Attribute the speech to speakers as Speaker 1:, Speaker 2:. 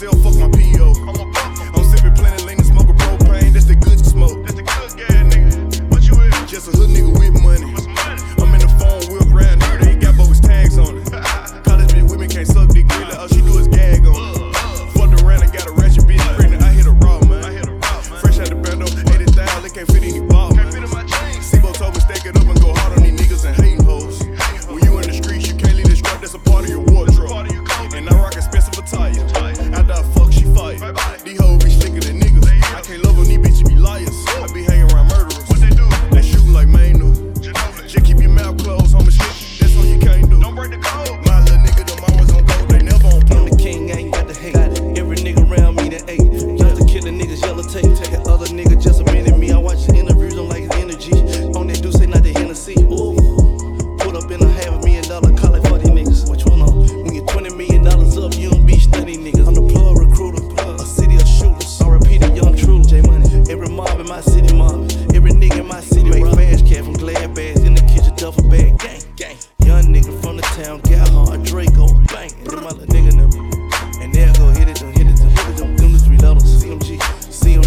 Speaker 1: cell, fuck my PO. I'm sipping plenty lean and smoking propane. That's the good smoke. That's the good gas, nigga. What you is? Just a hood nigga.
Speaker 2: Draco, bang, and my little nigga never. And there go, hit it, them, hit it, them, hit it, them, them the three letters. CMG, CMG,